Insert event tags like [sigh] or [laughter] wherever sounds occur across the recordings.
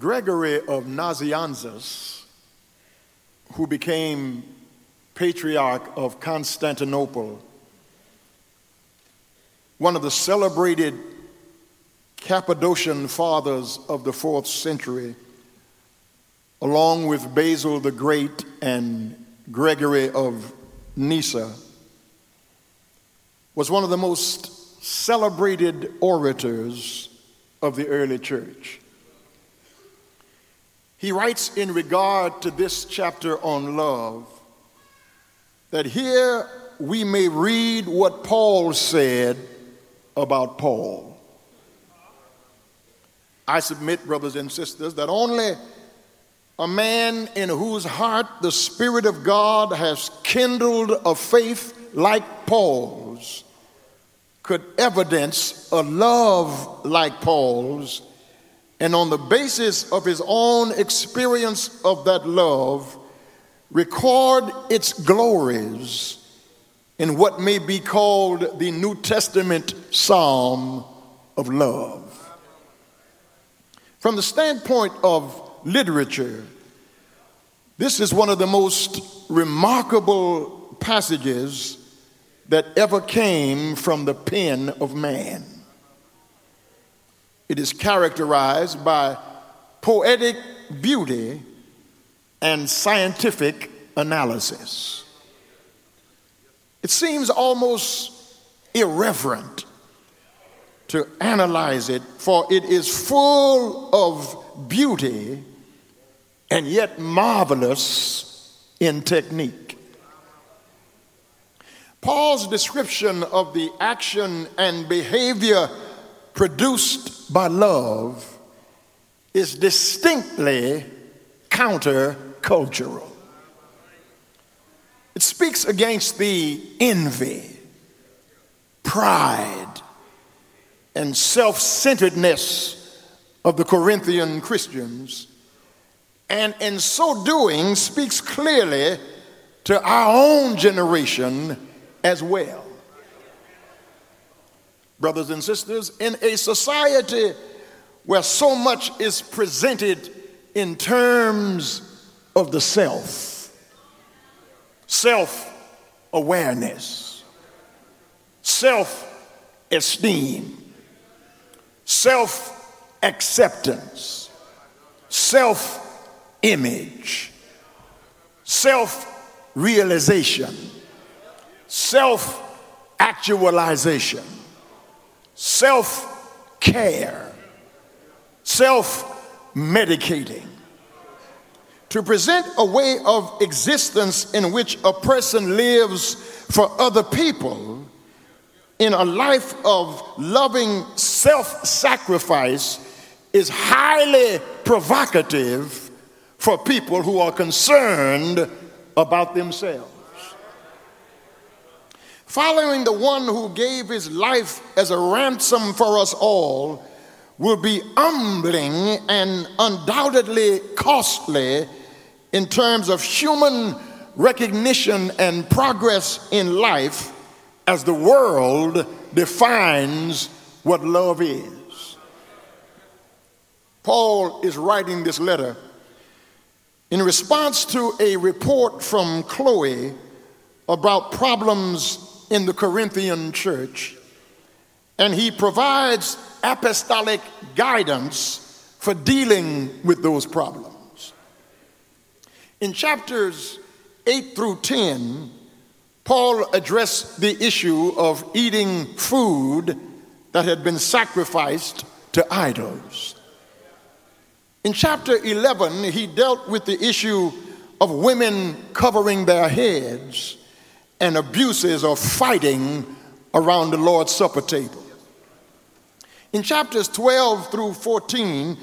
Gregory of Nazianzus, who became Patriarch of Constantinople, one of the celebrated Cappadocian fathers of the fourth century, along with Basil the Great and Gregory of Nyssa, was one of the most celebrated orators of the early church. He writes in regard to this chapter on love that here we may read what Paul said about Paul. I submit, brothers and sisters, that only a man in whose heart the Spirit of God has kindled a faith like Paul's could evidence a love like Paul's, and on the basis of his own experience of that love, record its glories in what may be called the New Testament Psalm of love. From the standpoint of literature, this is one of the most remarkable passages that ever came from the pen of man. It is characterized by poetic beauty and scientific analysis. It seems almost irreverent to analyze it, for it is full of beauty and yet marvelous in technique. Paul's description of the action and behavior produced by love is distinctly countercultural. It speaks against the envy, pride, and self centeredness of the Corinthian Christians, and in so doing speaks clearly to our own generation as well. Brothers and sisters, in a society where so much is presented in terms of the self, self awareness, self esteem, self acceptance, self image, self realization, self actualization, self care, self medicating. To present a way of existence in which a person lives for other people in a life of loving self sacrifice is highly provocative for people who are concerned about themselves. Following the one who gave his life as a ransom for us all will be humbling and undoubtedly costly in terms of human recognition and progress in life as the world defines what love is. Paul is writing this letter in response to a report from Chloe about problems in the Corinthian church, and he provides apostolic guidance for dealing with those problems. In chapters 8 through 10, Paul addressed the issue of eating food that had been sacrificed to idols. In chapter 11, he dealt with the issue of women covering their heads and abuses or fighting around the Lord's Supper table. In chapters 12 through 14,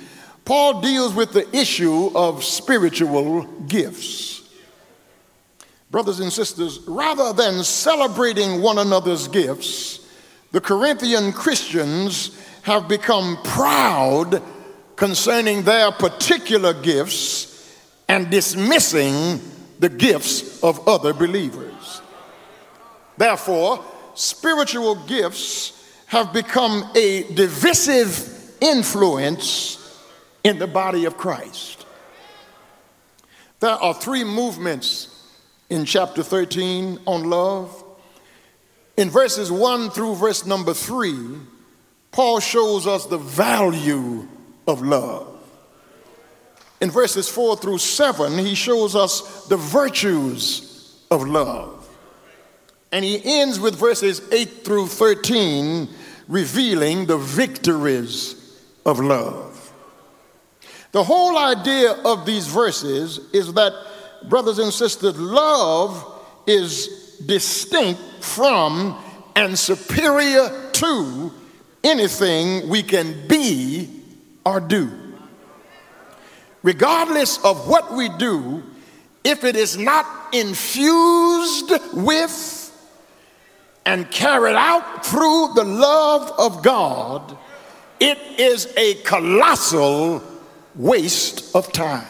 Paul deals with the issue of spiritual gifts. Brothers and sisters, rather than celebrating one another's gifts, the Corinthian Christians have become proud concerning their particular gifts and dismissing the gifts of other believers. Therefore, spiritual gifts have become a divisive influence in the body of Christ. There are three movements in chapter 13 on love. In verses 1 through verse number 3, Paul shows us the value of love. In verses 4 through 7, he shows us the virtues of love. And he ends with verses 8 through 13, revealing the victories of love. The whole idea of these verses is that, brothers and sisters, love is distinct from and superior to anything we can be or do. Regardless of what we do, if it is not infused with and carried out through the love of God, it is a colossal waste of time.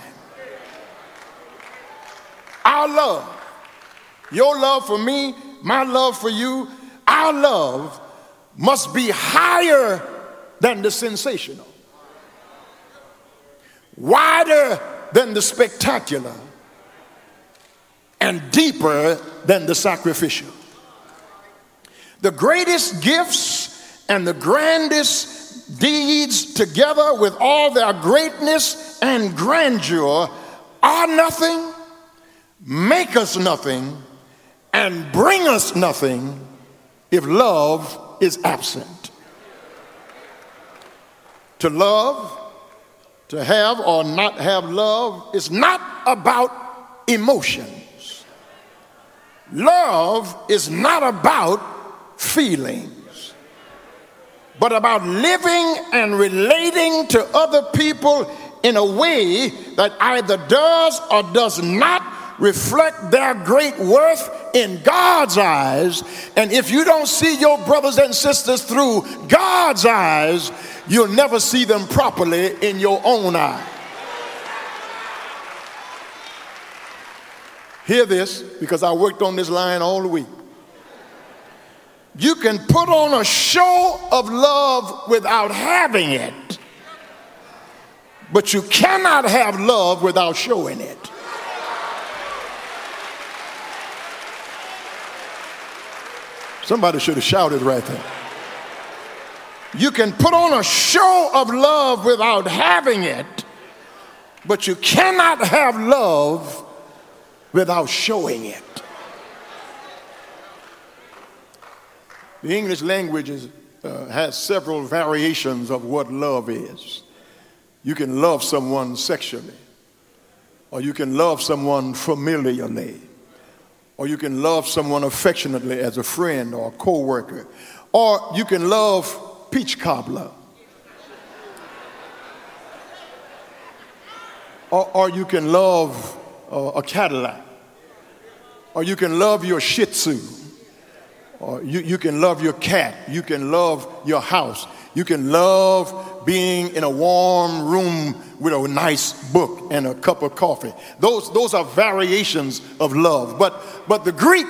Our love, your love for me, my love for you, our love must be higher than the sensational, wider than the spectacular, and deeper than the sacrificial. The greatest gifts and the grandest deeds, together with all their greatness and grandeur, are nothing, make us nothing, and bring us nothing if love is absent. To love, to have or not have love, is not about emotions. Love is not about feelings, but about living and relating to other people in a way that either does or does not reflect their great worth in God's eyes. And if you don't see your brothers and sisters through God's eyes, you'll never see them properly in your own eye. Hear this because I worked on this line all week. You can put on a show of love without having it, but you cannot have love without showing it. Somebody should have shouted right there. You can put on a show of love without having it, but you cannot have love without showing it. The English language is, uh, has several variations of what love is. You can love someone sexually, or you can love someone familiarly, or you can love someone affectionately as a friend or a co worker, or you can love peach cobbler. Or, or you can love uh, a Cadillac, or you can love your Shih Tzu or you, you can love your cat. You can love your house. You can love being in a warm room with a nice book and a cup of coffee. Those, those are variations of love. But, but the Greek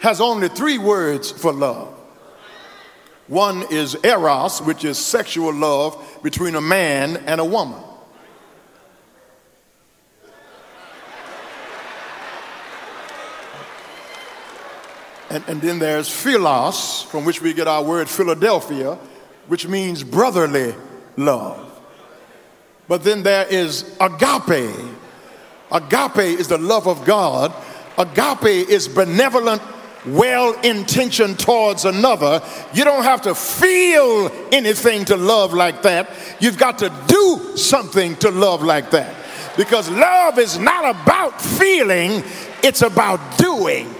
has only three words for love. One is eros, which is sexual love between a man and a woman. And, and then there's philos, from which we get our word Philadelphia, which means brotherly love. But then there is agape. Agape is the love of God. Agape is benevolent, well intentioned towards another. You don't have to feel anything to love like that. You've got to do something to love like that. Because love is not about feeling, it's about doing.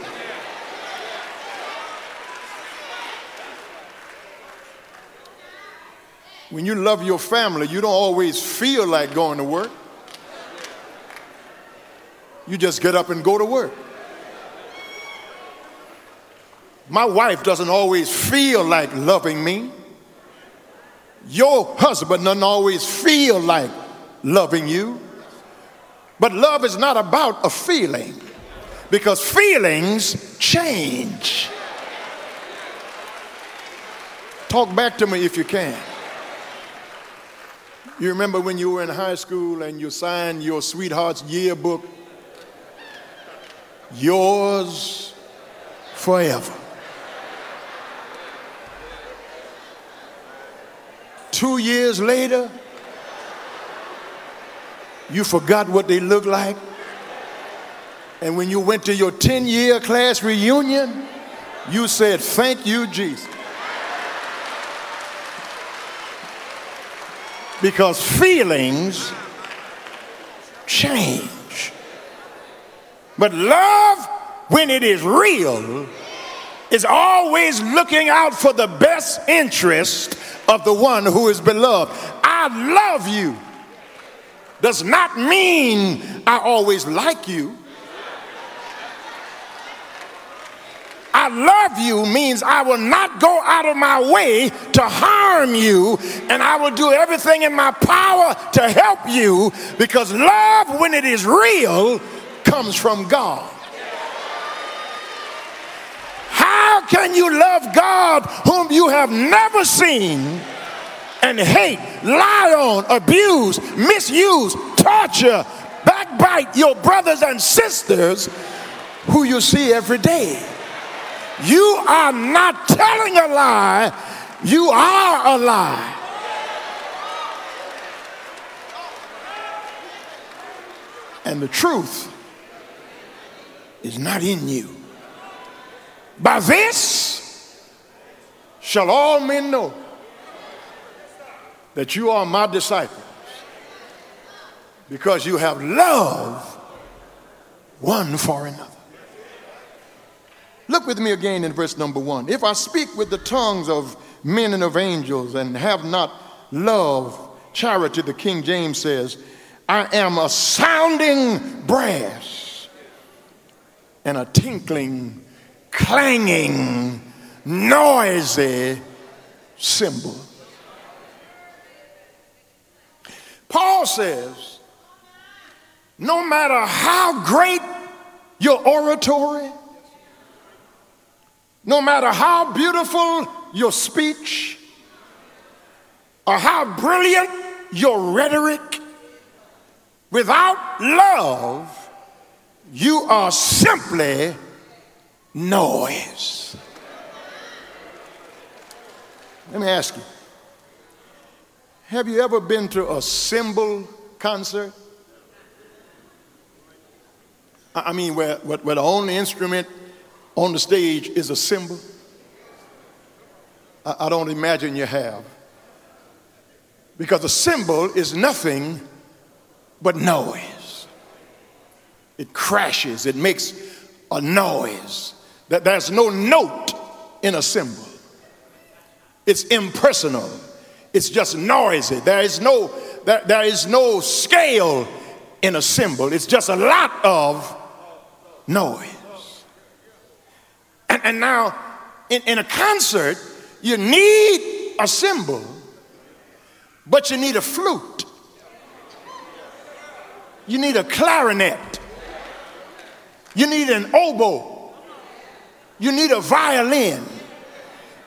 When you love your family, you don't always feel like going to work. You just get up and go to work. My wife doesn't always feel like loving me. Your husband doesn't always feel like loving you. But love is not about a feeling because feelings change. Talk back to me if you can. You remember when you were in high school and you signed your sweetheart's yearbook? Yours forever. Two years later, you forgot what they looked like. And when you went to your 10 year class reunion, you said, Thank you, Jesus. Because feelings change. But love, when it is real, is always looking out for the best interest of the one who is beloved. I love you does not mean I always like you. I love you means I will not go out of my way to harm you, and I will do everything in my power to help you because love, when it is real, comes from God. How can you love God whom you have never seen and hate, lie on, abuse, misuse, torture, backbite your brothers and sisters who you see every day? You are not telling a lie, you are a lie. And the truth is not in you. By this shall all men know that you are my disciples because you have love one for another. Look with me again in verse number one. If I speak with the tongues of men and of angels and have not love, charity, the King James says, I am a sounding brass and a tinkling, clanging, noisy cymbal. Paul says, no matter how great your oratory, no matter how beautiful your speech or how brilliant your rhetoric, without love, you are simply noise. Let me ask you have you ever been to a cymbal concert? I mean, where, where the only instrument on the stage is a cymbal I, I don't imagine you have. Because a cymbal is nothing but noise. It crashes, it makes a noise. That there's no note in a cymbal. It's impersonal. It's just noisy. There is no there, there is no scale in a cymbal. It's just a lot of noise. And, now, in, in a concert, you need a cymbal, but you need a flute. You need a clarinet. You need an oboe. You need a violin.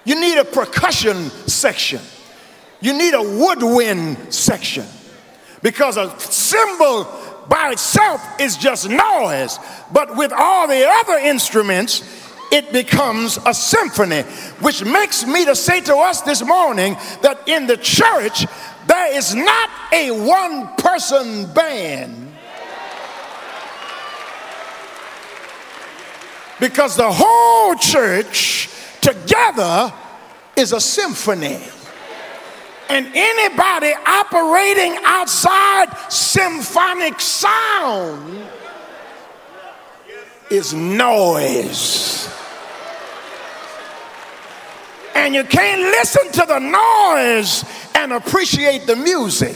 You need a percussion section. You need a woodwind section. Because a cymbal by itself is just noise, but with all the other instruments, it becomes a symphony, which makes me to say to us this morning that in the church, there is not a one person band. Because the whole church together is a symphony. And anybody operating outside symphonic sound is noise. And you can't listen to the noise and appreciate the music.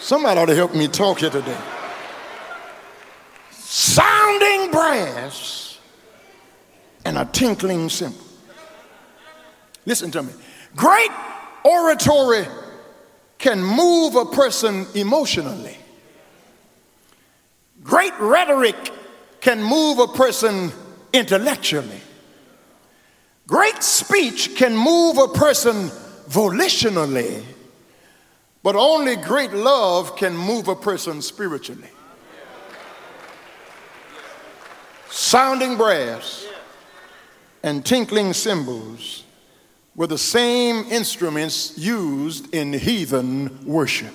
Somebody ought to help me talk here today. Sounding brass and a tinkling cymbal. Listen to me. Great oratory can move a person emotionally. Great rhetoric can move a person intellectually. Great speech can move a person volitionally, but only great love can move a person spiritually. Sounding brass and tinkling cymbals were the same instruments used in heathen worship.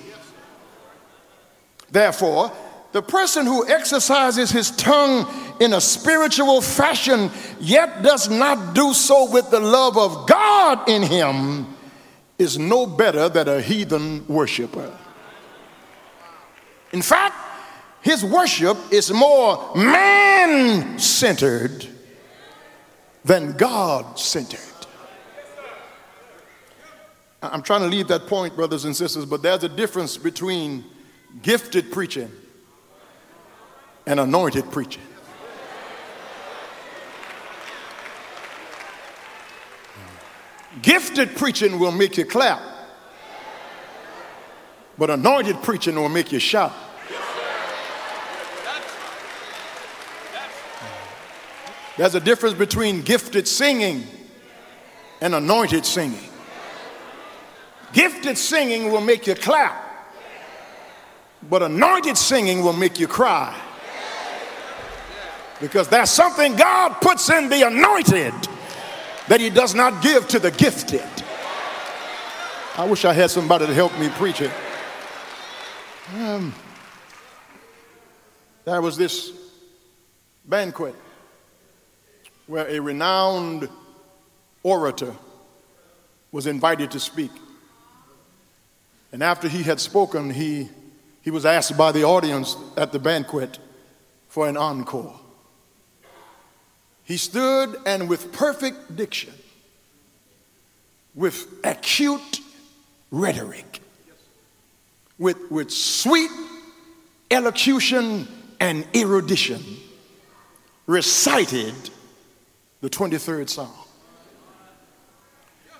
Therefore, the person who exercises his tongue in a spiritual fashion, yet does not do so with the love of God in him, is no better than a heathen worshiper. In fact, his worship is more man centered than God centered. I'm trying to leave that point, brothers and sisters, but there's a difference between gifted preaching and anointed preaching. Gifted preaching will make you clap, but anointed preaching will make you shout. There's a difference between gifted singing and anointed singing. Gifted singing will make you clap, but anointed singing will make you cry. Because there's something God puts in the anointed that He does not give to the gifted. I wish I had somebody to help me preach it. Um, there was this banquet where a renowned orator was invited to speak. And after he had spoken, he, he was asked by the audience at the banquet for an encore. He stood and with perfect diction, with acute rhetoric, with, with sweet elocution and erudition, recited the 23rd Psalm.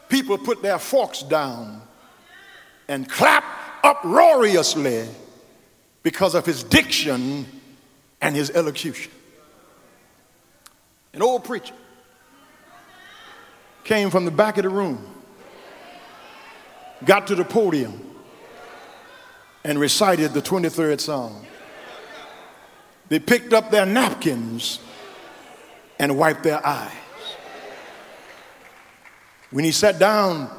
People put their forks down and clap uproariously because of his diction and his elocution. An old preacher came from the back of the room, got to the podium, and recited the 23rd Psalm. They picked up their napkins and wiped their eyes. When he sat down,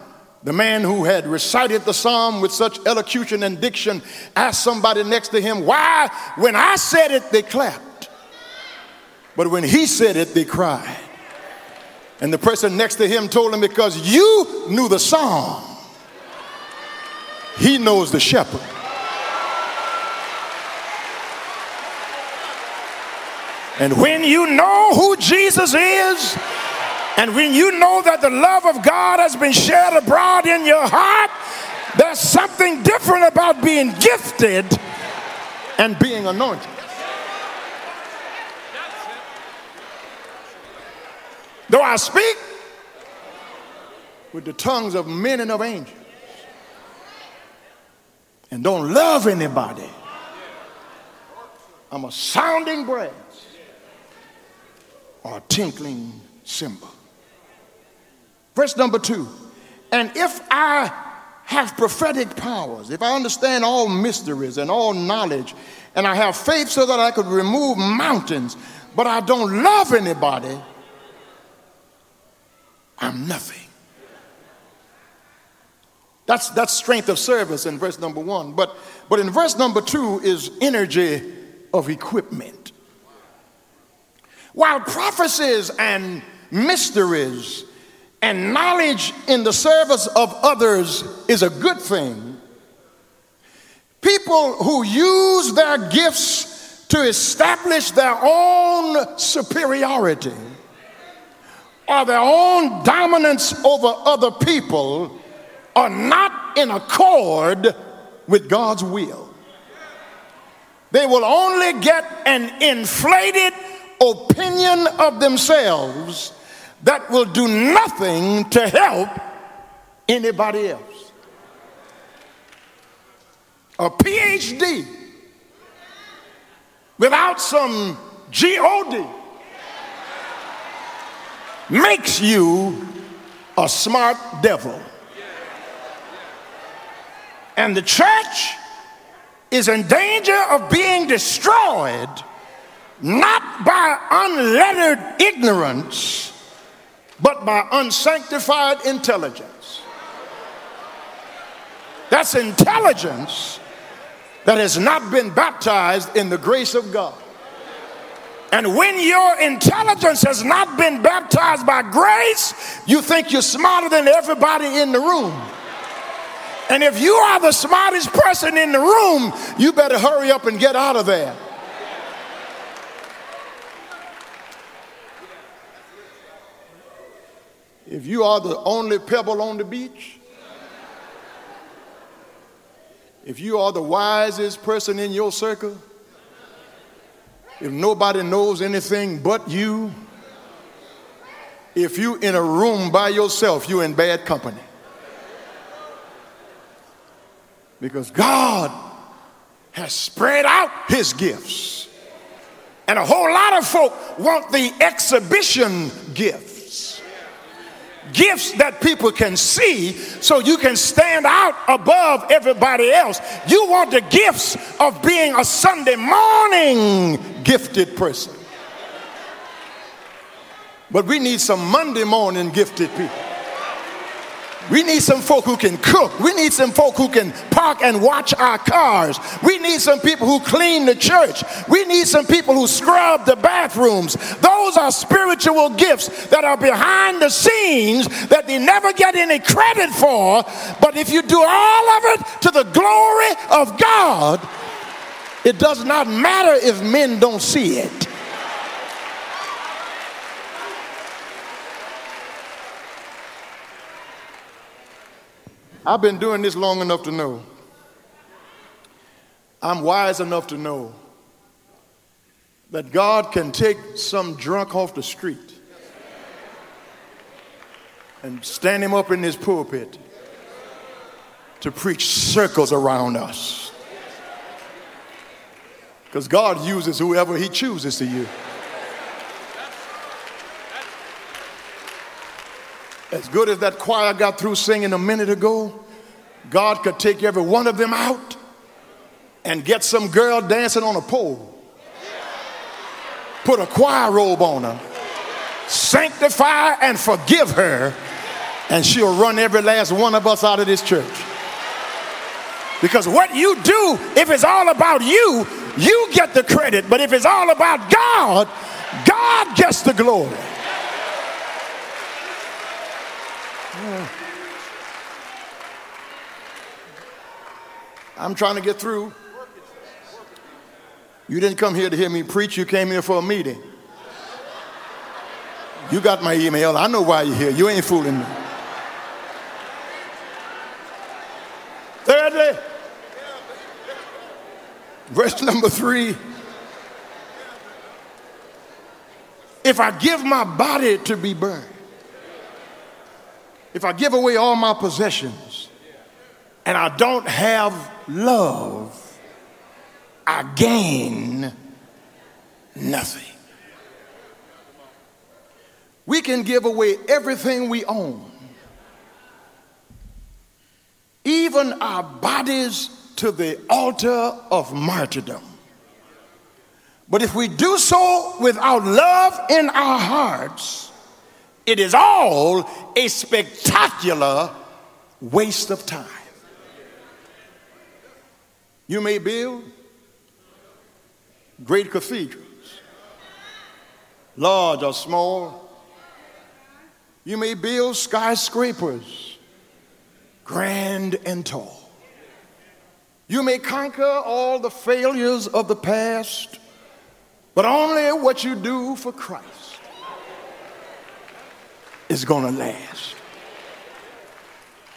the man who had recited the psalm with such elocution and diction asked somebody next to him, Why, when I said it, they clapped, but when he said it, they cried. And the person next to him told him, Because you knew the song, he knows the shepherd. And when you know who Jesus is, and when you know that the love of God has been shared abroad in your heart, there's something different about being gifted and being anointed. Though I speak with the tongues of men and of angels and don't love anybody, I'm a sounding brass or a tinkling cymbal. Verse number two. And if I have prophetic powers, if I understand all mysteries and all knowledge, and I have faith so that I could remove mountains, but I don't love anybody, I'm nothing. That's, that's strength of service in verse number one. But, but in verse number two is energy of equipment. While prophecies and mysteries and knowledge in the service of others is a good thing, people who use their gifts to establish their own superiority or their own dominance over other people are not in accord with God's will. They will only get an inflated opinion of themselves that will do nothing to help anybody else. A PhD without some GOD makes you a smart devil. And the church is in danger of being destroyed not by unlettered ignorance, but by unsanctified intelligence. That's intelligence that has not been baptized in the grace of God. And when your intelligence has not been baptized by grace, you think you're smarter than everybody in the room. And if you are the smartest person in the room, you better hurry up and get out of there. If you are the only pebble on the beach, if you are the wisest person in your circle, if nobody knows anything but you, if you in a room by yourself, you're in bad company. Because God has spread out his gifts. And a whole lot of folk want the exhibition gift gifts that people can see so you can stand out above everybody else. You want the gifts of being a Sunday morning gifted person. But we need some Monday morning gifted people. We need some folk who can cook. We need some folk who can park and watch our cars. We need some people who clean the church. We need some people who scrub the bathrooms. Those are spiritual gifts that are behind the scenes that they never get any credit for. But if you do all of it to the glory of God, it does not matter if men don't see it. I've been doing this long enough to know. I'm wise enough to know that God can take some drunk off the street and stand him up in his pulpit to preach circles around us. Because God uses whoever he chooses to use. As good as that choir got through singing a minute ago, God could take every one of them out and get some girl dancing on a pole, put a choir robe on her, sanctify and forgive her, and she'll run every last one of us out of this church. Because what you do, if it's all about you, you get the credit. But if it's all about God, God gets the glory. I'm trying to get through. You didn't come here to hear me preach, you came here for a meeting. You got my email. I know why you're here. You ain't fooling me. Thirdly, verse number three. If I give my body to be burned, if I give away all my possessions and I don't have love, I gain nothing. We can give away everything we own, even our bodies to the altar of martyrdom. But if we do so without love in our hearts, it is all a spectacular waste of time. You may build great cathedrals, large or small. You may build skyscrapers, grand and tall. You may conquer all the failures of the past, but only what you do for Christ is going to last.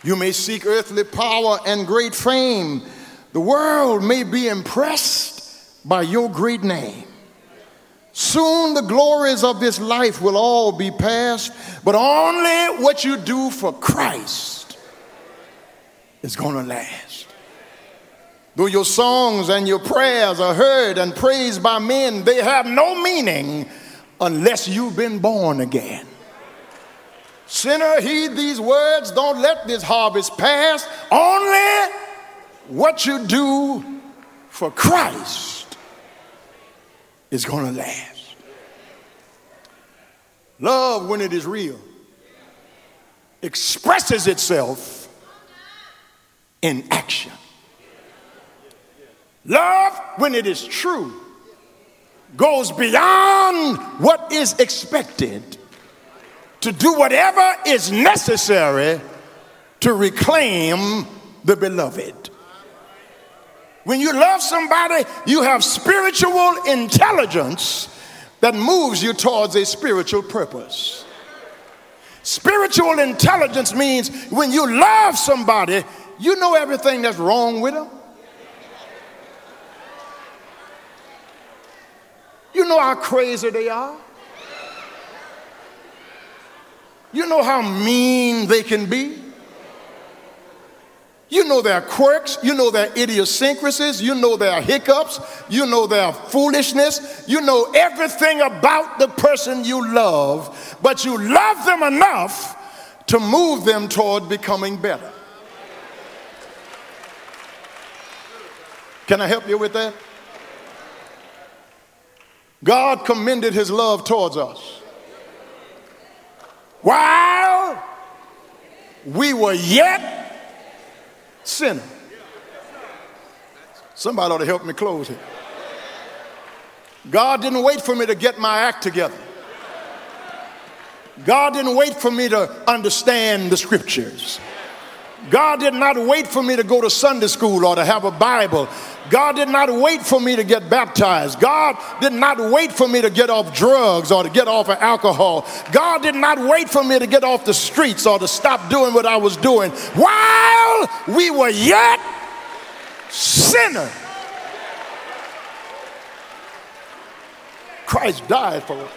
You may seek earthly power and great fame. The world may be impressed by your great name. Soon the glories of this life will all be past, but only what you do for Christ is going to last. Though your songs and your prayers are heard and praised by men, they have no meaning unless you've been born again. Sinner, heed these words. Don't let this harvest pass. Only what you do for Christ is going to last. Love, when it is real, expresses itself in action. Love, when it is true, goes beyond what is expected to do whatever is necessary to reclaim the beloved. When you love somebody, you have spiritual intelligence that moves you towards a spiritual purpose. Spiritual intelligence means when you love somebody, you know everything that's wrong with them. You know how crazy they are. You know how mean they can be. You know their quirks, you know their idiosyncrasies, you know their hiccups, you know their foolishness, you know everything about the person you love, but you love them enough to move them toward becoming better. Can I help you with that? God commended his love towards us. While we were yet sinner. Somebody ought to help me close here. God didn't wait for me to get my act together. God didn't wait for me to understand the scriptures. God did not wait for me to go to Sunday school or to have a Bible. God did not wait for me to get baptized. God did not wait for me to get off drugs or to get off of alcohol. God did not wait for me to get off the streets or to stop doing what I was doing while we were yet sinners. Christ died for us.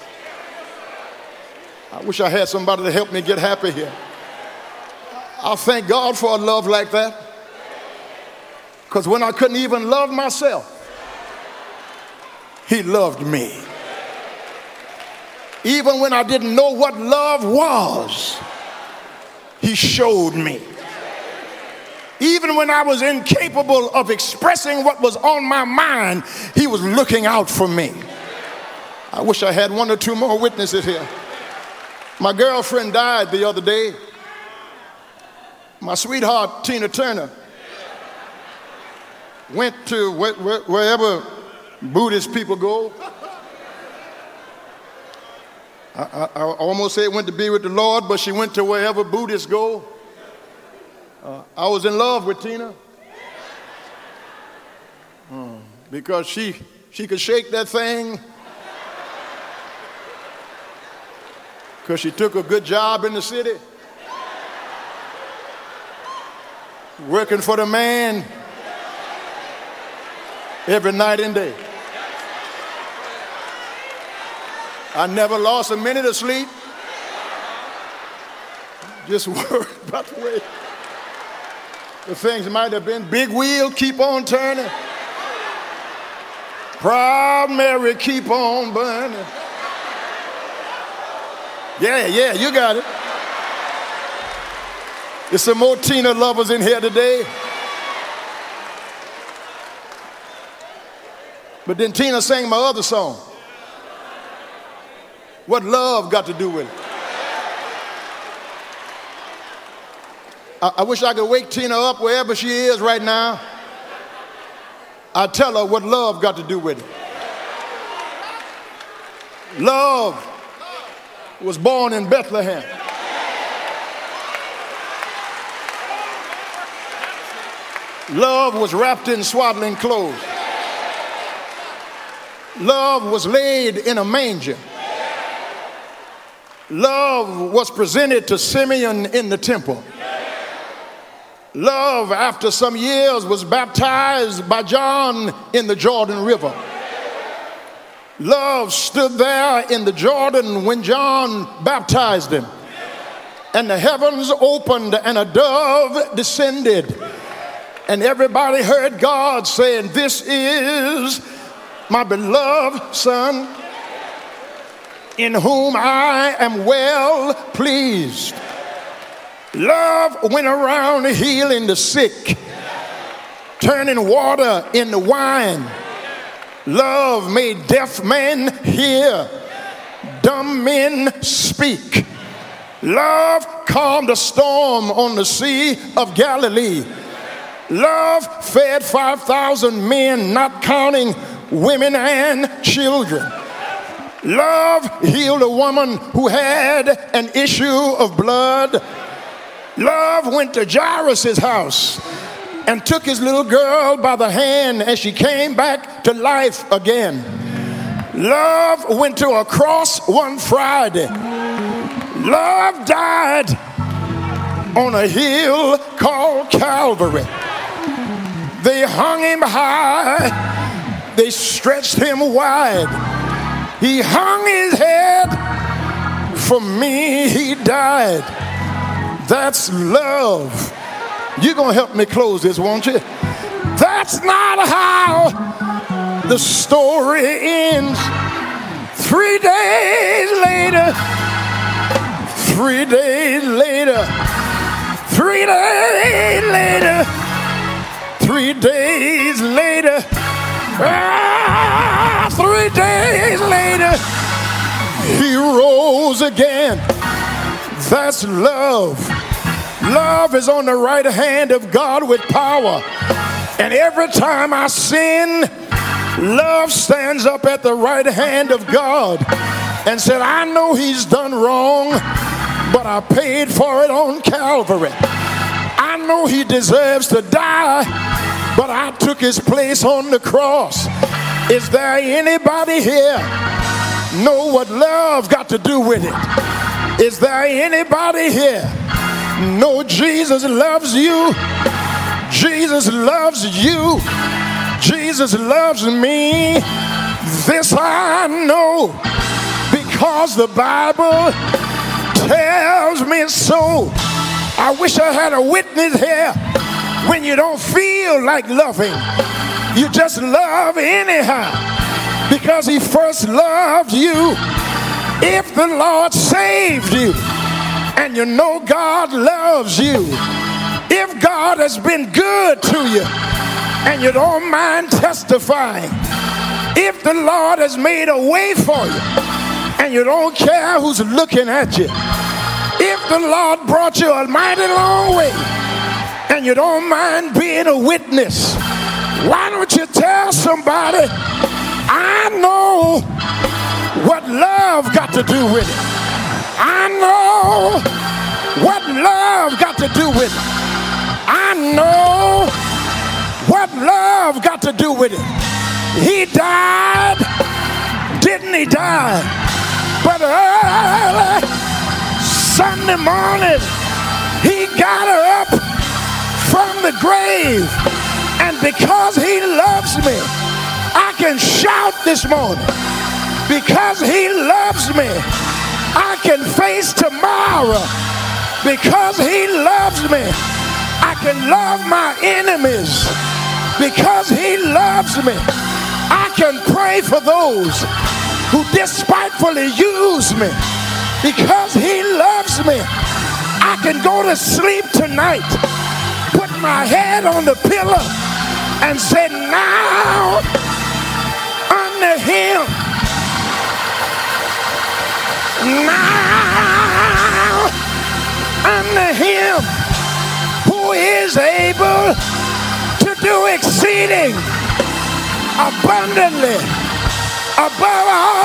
I wish I had somebody to help me get happy here. I thank God for a love like that. Because when I couldn't even love myself, He loved me. Even when I didn't know what love was, He showed me. Even when I was incapable of expressing what was on my mind, He was looking out for me. I wish I had one or two more witnesses here. My girlfriend died the other day my sweetheart, Tina Turner, went to wherever Buddhist people go. I, I, I, almost said went to be with the Lord, but she went to wherever Buddhists go. Uh, I was in love with Tina uh, because she, she could shake that thing. Because she took a good job in the city. Working for the man every night and day. I never lost a minute of sleep. Just [laughs] worried about the way the things might have been. Big wheel, keep on turning. Proud Mary, keep on burning. Yeah, yeah, you got it. There's some more Tina lovers in here today. But then Tina sang my other song. What love got to do with it? I, I wish I could wake Tina up wherever she is right now. I tell her what love got to do with it. Love was born in Bethlehem. Love was wrapped in swaddling clothes. Love was laid in a manger. Love was presented to Simeon in the temple. Love, after some years, was baptized by John in the Jordan River. Love stood there in the Jordan when John baptized him. And the heavens opened and a dove descended and everybody heard God saying, This is my beloved Son, in whom I am well pleased. Love went around healing the sick. turning water into wine. Love made deaf men hear, dumb men speak. Love calmed a storm on the Sea of Galilee. Love fed 5,000 men, not counting women and children. Love healed a woman who had an issue of blood. Love went to Jairus' house and took his little girl by the hand as she came back to life again. Love went to a cross one Friday. Love died on a hill called Calvary. They hung him high, they stretched him wide. He hung his head, for me, he died. That's love. You're going to help me close this, won't you? That's not how the story ends. Three days later, three days later, three days later, three days later, ah, three days later, he rose again. That's love. Love is on the right hand of God with power. And every time I sin, love stands up at the right hand of God and said, I know he's done wrong, but I paid for it on Calvary. I know he deserves to die, but I took his place on the cross. Is there anybody here know what love got to do with it? Is there anybody here no, Jesus loves you. Jesus loves you. Jesus loves me. This I know because the Bible tells me so. I wish I had a witness here when you don't feel like loving. You just love anyhow because He first loved you. If the Lord saved you, and you know God loves you, if God has been good to you and you don't mind testifying, if the Lord has made a way for you and you don't care who's looking at you, the Lord brought you a mighty long way and you don't mind being a witness, why don't you tell somebody, I know what love got to do with it? I know what love got to do with it. I know what love got to do with it. He died, didn't he die? But early Sunday morning, he got up from the grave. And because he loves me, I can shout this morning. Because he loves me, I can face tomorrow because he loves me. I can love my enemies because he loves me. I can pray for those who despitefully use me because he loves me. I can go to sleep tonight, put my head on the pillow, and say, Now, under him now unto him who is able to do exceeding abundantly above all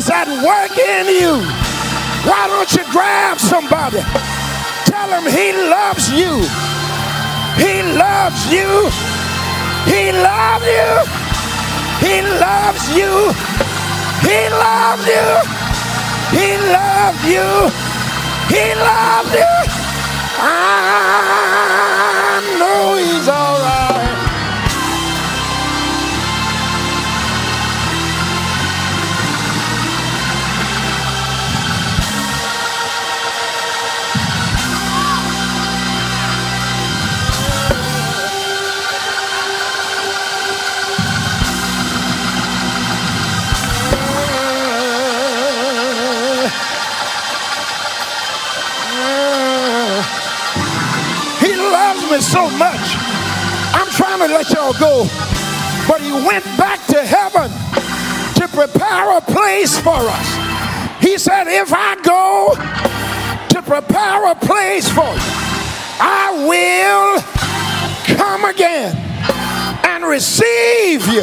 that's at work in you. Why don't you grab somebody? Tell him he loves you. He loves you. He loves you. He loves you. He loves you. He loves you. He loves you. I know he's so much. I'm trying to let y'all go. But he went back to heaven to prepare a place for us. He said, If I go to prepare a place for you, I will come again and receive you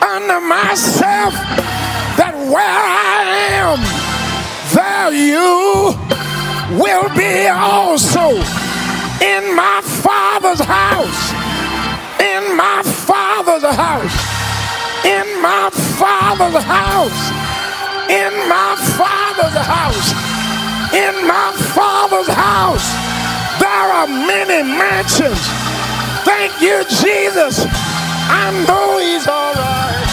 under myself, that where I am, there you will be also in my Father's house. In my Father's house. In my Father's house. In my Father's house. In my Father's house. There are many mansions. Thank you, Jesus. I know He's all right.